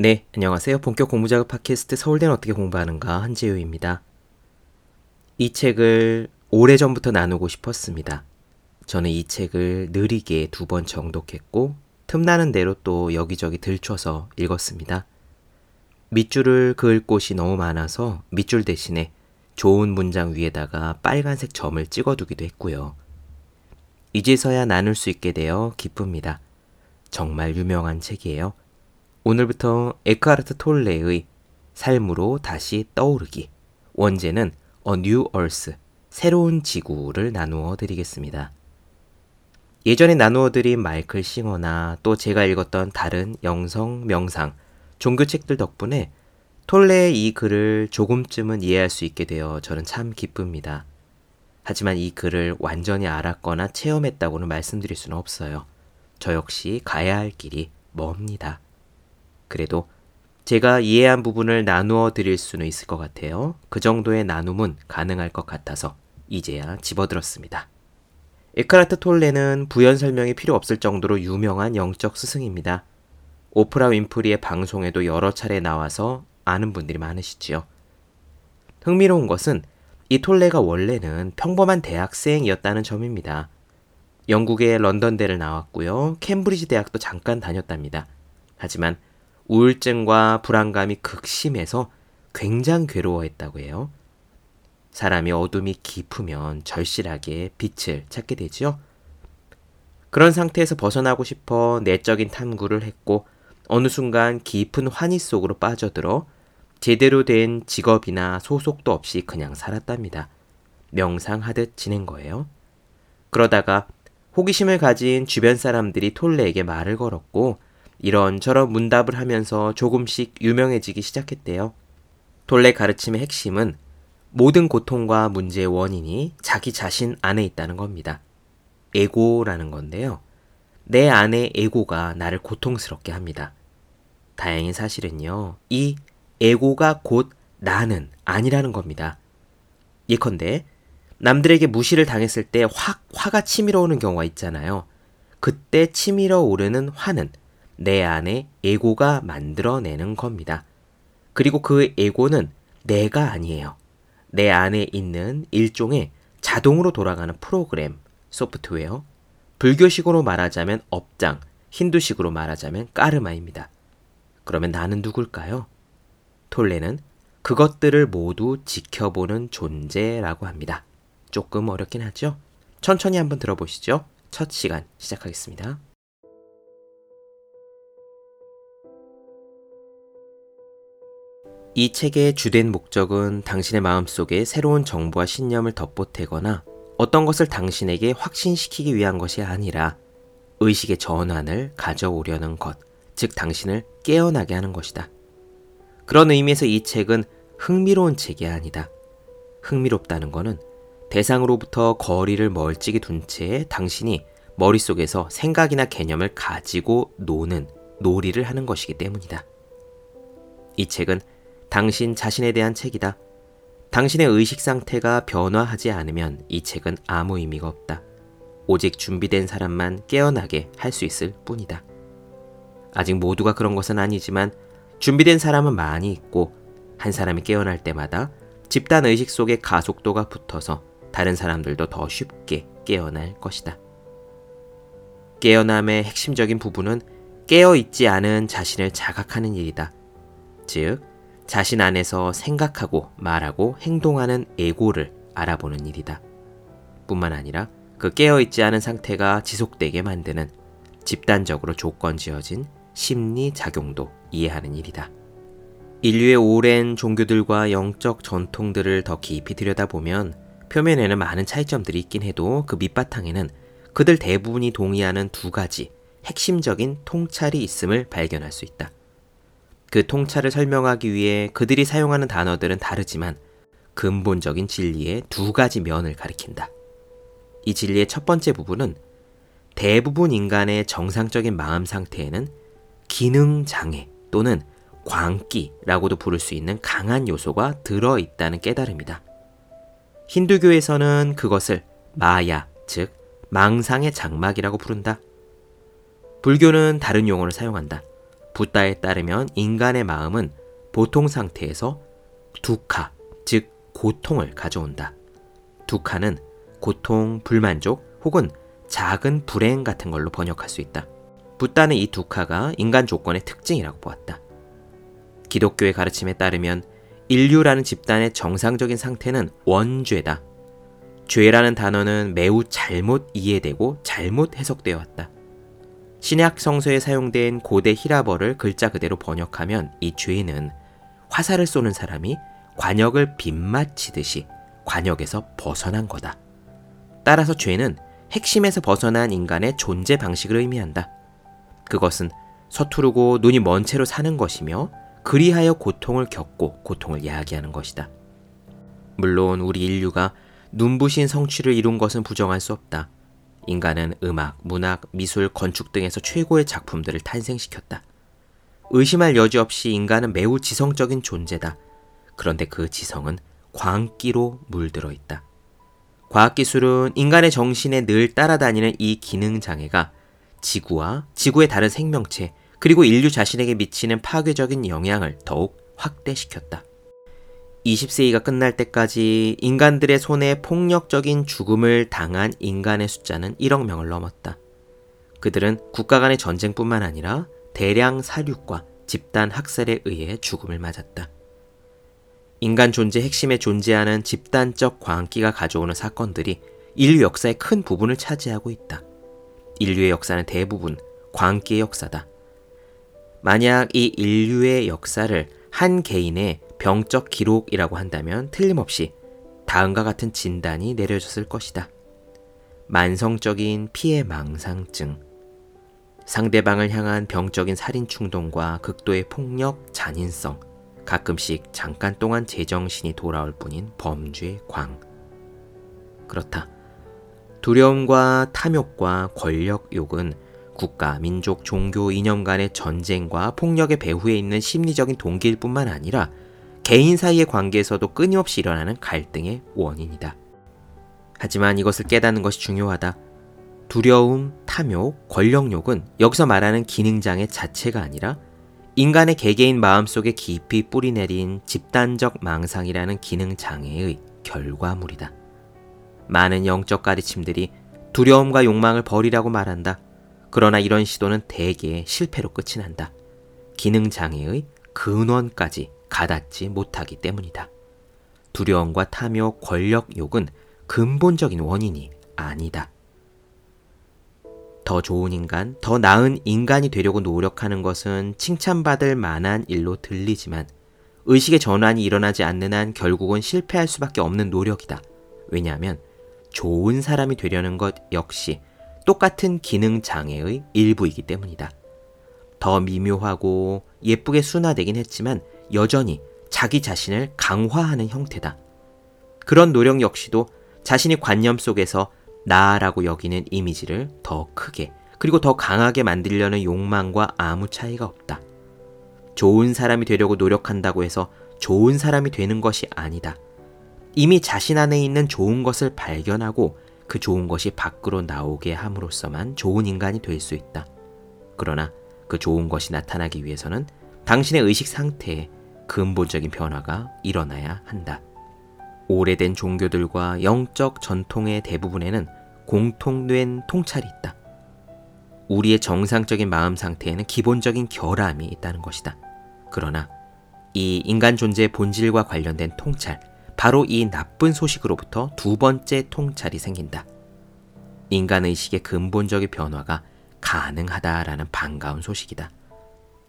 네, 안녕하세요. 본격 공부 작업 팟캐스트 서울대는 어떻게 공부하는가 한재우입니다. 이 책을 오래전부터 나누고 싶었습니다. 저는 이 책을 느리게 두 번 정독했고 틈나는 대로 또 여기저기 들춰서 읽었습니다. 밑줄을 그을 곳이 너무 많아서 밑줄 대신에 좋은 문장 위에다가 빨간색 점을 찍어두기도 했고요. 이제서야 나눌 수 있게 되어 기쁩니다. 정말 유명한 책이에요. 오늘부터 에크하르트 톨레의 삶으로 다시 떠오르기. 원제는 A New Earth, 새로운 지구를 나누어 드리겠습니다. 예전에 나누어 드린 마이클 싱어나 또 제가 읽었던 다른 영성, 명상, 종교책들 덕분에 톨레의 이 글을 조금쯤은 이해할 수 있게 되어 저는 참 기쁩니다. 하지만 이 글을 완전히 알았거나 체험했다고는 말씀드릴 수는 없어요. 저 역시 가야 할 길이 멉니다. 그래도 제가 이해한 부분을 나누어 드릴 수는 있을 것 같아요. 그 정도의 나눔은 가능할 것 같아서 이제야 집어들었습니다. 에카라트 톨레는 부연 설명이 필요 없을 정도로 유명한 영적 스승입니다. 오프라 윈프리의 방송에도 여러 차례 나와서 아는 분들이 많으시지요. 흥미로운 것은 이 톨레가 원래는 평범한 대학생이었다는 점입니다. 영국의 런던대를 나왔고요. 캠브리지 대학도 잠깐 다녔답니다. 하지만 우울증과 불안감이 극심해서 굉장히 괴로워했다고 해요. 사람이 어둠이 깊으면 절실하게 빛을 찾게 되지요. 그런 상태에서 벗어나고 싶어 내적인 탐구를 했고 어느 순간 깊은 환희 속으로 빠져들어 제대로 된 직업이나 소속도 없이 그냥 살았답니다. 명상하듯 지낸 거예요. 그러다가 호기심을 가진 주변 사람들이 톨레에게 말을 걸었고 이런저런 문답을 하면서 조금씩 유명해지기 시작했대요. 톨레 가르침의 핵심은 모든 고통과 문제의 원인이 자기 자신 안에 있다는 겁니다. 에고라는 건데요. 내 안에 에고가 나를 고통스럽게 합니다. 다행히 사실은요, 이 에고가 곧 나는 아니라는 겁니다. 예컨대, 남들에게 무시를 당했을 때 확 화가 치밀어 오는 경우가 있잖아요. 그때 치밀어 오르는 화는 내 안에 에고가 만들어내는 겁니다. 그리고 그 에고는 내가 아니에요. 내 안에 있는 일종의 자동으로 돌아가는 프로그램, 소프트웨어, 불교식으로 말하자면 업장, 힌두식으로 말하자면 까르마입니다. 그러면 나는 누굴까요? 톨레는 그것들을 모두 지켜보는 존재라고 합니다. 조금 어렵긴 하죠? 천천히 한번 들어보시죠. 첫 시간 시작하겠습니다. 이 책의 주된 목적은 당신의 마음속에 새로운 정보와 신념을 덧보태거나 어떤 것을 당신에게 확신시키기 위한 것이 아니라 의식의 전환을 가져오려는 것, 즉 당신을 깨어나게 하는 것이다. 그런 의미에서 이 책은 흥미로운 책이 아니다. 흥미롭다는 것은 대상으로부터 거리를 멀찍이 둔 채 당신이 머릿속에서 생각이나 개념을 가지고 노는 놀이를 하는 것이기 때문이다. 이 책은 당신 자신에 대한 책이다. 당신의 의식 상태가 변화하지 않으면 이 책은 아무 의미가 없다. 오직 준비된 사람만 깨어나게 할 수 있을 뿐이다. 아직 모두가 그런 것은 아니지만 준비된 사람은 많이 있고 한 사람이 깨어날 때마다 집단 의식 속에 가속도가 붙어서 다른 사람들도 더 쉽게 깨어날 것이다. 깨어남의 핵심적인 부분은 깨어 있지 않은 자신을 자각하는 일이다. 즉, 자신 안에서 생각하고 말하고 행동하는 에고를 알아보는 일이다. 뿐만 아니라 그 깨어있지 않은 상태가 지속되게 만드는 집단적으로 조건 지어진 심리 작용도 이해하는 일이다. 인류의 오랜 종교들과 영적 전통들을 더 깊이 들여다보면 표면에는 많은 차이점들이 있긴 해도 그 밑바탕에는 그들 대부분이 동의하는 두 가지 핵심적인 통찰이 있음을 발견할 수 있다. 그 통찰을 설명하기 위해 그들이 사용하는 단어들은 다르지만 근본적인 진리의 두 가지 면을 가리킨다. 이 진리의 첫 번째 부분은 대부분 인간의 정상적인 마음 상태에는 기능 장애 또는 광기라고도 부를 수 있는 강한 요소가 들어 있다는 깨달음이다. 힌두교에서는 그것을 마야, 즉 망상의 장막이라고 부른다. 불교는 다른 용어를 사용한다. 붓다에 따르면 인간의 마음은 보통 상태에서 두카, 즉 고통을 가져온다. 두카는 고통, 불만족 혹은 작은 불행 같은 걸로 번역할 수 있다. 붓다는 이 두카가 인간 조건의 특징이라고 보았다. 기독교의 가르침에 따르면 인류라는 집단의 정상적인 상태는 원죄다. 죄라는 단어는 매우 잘못 이해되고 잘못 해석되어 왔다. 신약 성서에 사용된 고대 히라버를 글자 그대로 번역하면 이 죄는 화살을 쏘는 사람이 관역을 빗맞히듯이 관역에서 벗어난 거다. 따라서 죄는 핵심에서 벗어난 인간의 존재 방식을 의미한다. 그것은 서투르고 눈이 먼 채로 사는 것이며 그리하여 고통을 겪고 고통을 야기하는 것이다. 물론 우리 인류가 눈부신 성취를 이룬 것은 부정할 수 없다. 인간은 음악, 문학, 미술, 건축 등에서 최고의 작품들을 탄생시켰다. 의심할 여지 없이 인간은 매우 지성적인 존재다. 그런데 그 지성은 광기로 물들어 있다. 과학기술은 인간의 정신에 늘 따라다니는 이 기능 장애가 지구와 지구의 다른 생명체, 그리고 인류 자신에게 미치는 파괴적인 영향을 더욱 확대시켰다. 20세기가 끝날 때까지 인간들의 손에 폭력적인 죽음을 당한 인간의 숫자는 1억 명을 넘었다. 그들은 국가 간의 전쟁뿐만 아니라 대량 사륙과 집단 학살에 의해 죽음을 맞았다. 인간 존재 핵심에 존재하는 집단적 광기가 가져오는 사건들이 인류 역사의 큰 부분을 차지하고 있다. 인류의 역사는 대부분 광기의 역사다. 만약 이 인류의 역사를 한 개인의 병적 기록이라고 한다면 틀림없이 다음과 같은 진단이 내려졌을 것이다. 만성적인 피해 망상증, 상대방을 향한 병적인 살인 충동과 극도의 폭력, 잔인성, 가끔씩 잠깐 동안 제정신이 돌아올 뿐인 범죄 광. 그렇다. 두려움과 탐욕과 권력욕은 국가, 민족, 종교, 이념 간의 전쟁과 폭력의 배후에 있는 심리적인 동기일 뿐만 아니라 개인 사이의 관계에서도 끊임없이 일어나는 갈등의 원인이다. 하지만 이것을 깨닫는 것이 중요하다. 두려움, 탐욕, 권력욕은 여기서 말하는 기능장애 자체가 아니라 인간의 개개인 마음속에 깊이 뿌리내린 집단적 망상이라는 기능장애의 결과물이다. 많은 영적 가르침들이 두려움과 욕망을 버리라고 말한다. 그러나 이런 시도는 대개 실패로 끝이 난다. 기능장애의 근원까지 가닿지 못하기 때문이다. 두려움과 탐욕, 권력 욕은 근본적인 원인이 아니다. 더 좋은 인간, 더 나은 인간이 되려고 노력하는 것은 칭찬받을 만한 일로 들리지만 의식의 전환이 일어나지 않는 한 결국은 실패할 수밖에 없는 노력이다. 왜냐하면 좋은 사람이 되려는 것 역시 똑같은 기능 장애의 일부이기 때문이다. 더 미묘하고 예쁘게 순화되긴 했지만 여전히 자기 자신을 강화하는 형태다. 그런 노력 역시도 자신이 관념 속에서 나라고 여기는 이미지를 더 크게 그리고 더 강하게 만들려는 욕망과 아무 차이가 없다. 좋은 사람이 되려고 노력한다고 해서 좋은 사람이 되는 것이 아니다. 이미 자신 안에 있는 좋은 것을 발견하고 그 좋은 것이 밖으로 나오게 함으로써만 좋은 인간이 될 수 있다. 그러나 그 좋은 것이 나타나기 위해서는 당신의 의식 상태에 근본적인 변화가 일어나야 한다. 오래된 종교들과 영적 전통의 대부분에는 공통된 통찰이 있다. 우리의 정상적인 마음 상태에는 기본적인 결함이 있다는 것이다. 그러나 이 인간 존재의 본질과 관련된 통찰, 바로 이 나쁜 소식으로부터 두 번째 통찰이 생긴다. 인간 의식의 근본적인 변화가 가능하다라는 반가운 소식이다.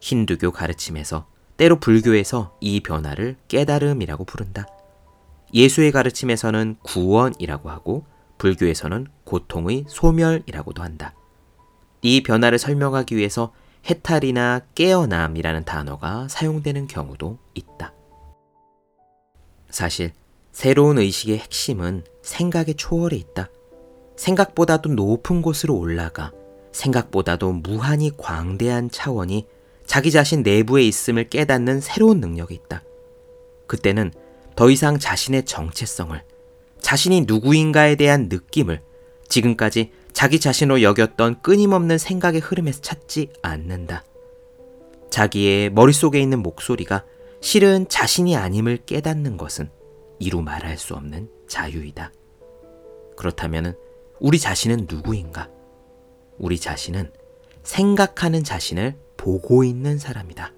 힌두교 가르침에서 때로 불교에서 이 변화를 깨달음이라고 부른다. 예수의 가르침에서는 구원이라고 하고 불교에서는 고통의 소멸이라고도 한다. 이 변화를 설명하기 위해서 해탈이나 깨어남이라는 단어가 사용되는 경우도 있다. 사실 새로운 의식의 핵심은 생각의 초월에 있다. 생각보다도 높은 곳으로 올라가 생각보다도 무한히 광대한 차원이 자기 자신 내부에 있음을 깨닫는 새로운 능력이 있다. 그때는 더 이상 자신의 정체성을, 자신이 누구인가에 대한 느낌을 지금까지 자기 자신으로 여겼던 끊임없는 생각의 흐름에서 찾지 않는다. 자기의 머릿속에 있는 목소리가 실은 자신이 아님을 깨닫는 것은 이루 말할 수 없는 자유이다. 그렇다면 우리 자신은 누구인가? 우리 자신은 생각하는 자신을 보고 있는 사람이다.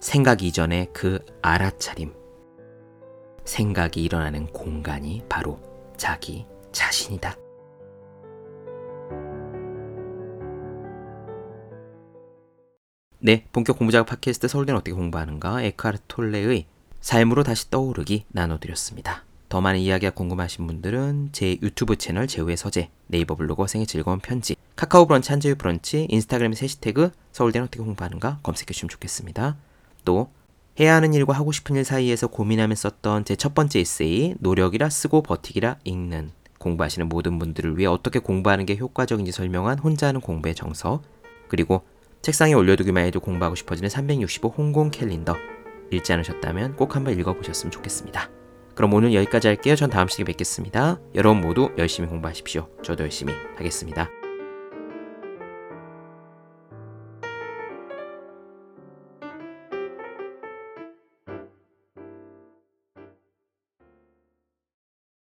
생각 이전의 그 알아차림. 생각이 일어나는 공간이 바로 자기 자신이다. 네, 본격 공부작업 팟캐스트 서울대는 어떻게 공부하는가 에크하르트 톨레의 삶으로 다시 떠오르기 나눠드렸습니다. 더 많은 이야기가 궁금하신 분들은 제 유튜브 채널 제우의 서재, 네이버 블로그 생의 즐거운 편지, 카카오 브런치 한재유 브런치, 인스타그램 해시태그 서울대는 어떻게 공부하는가 검색해 주시면 좋겠습니다. 또 해야 하는 일과 하고 싶은 일 사이에서 고민하며 썼던 제 첫 번째 에세이 노력이라 쓰고 버티기라 읽는 공부하시는 모든 분들을 위해 어떻게 공부하는 게 효과적인지 설명한 혼자 하는 공부의 정석 그리고 책상에 올려두기만 해도 공부하고 싶어지는 365 홍콩 캘린더 읽지 않으셨다면 꼭 한번 읽어보셨으면 좋겠습니다. 그럼 오늘 여기까지 할게요. 전 다음 시간에 뵙겠습니다. 여러분 모두 열심히 공부하십시오. 저도 열심히 하겠습니다.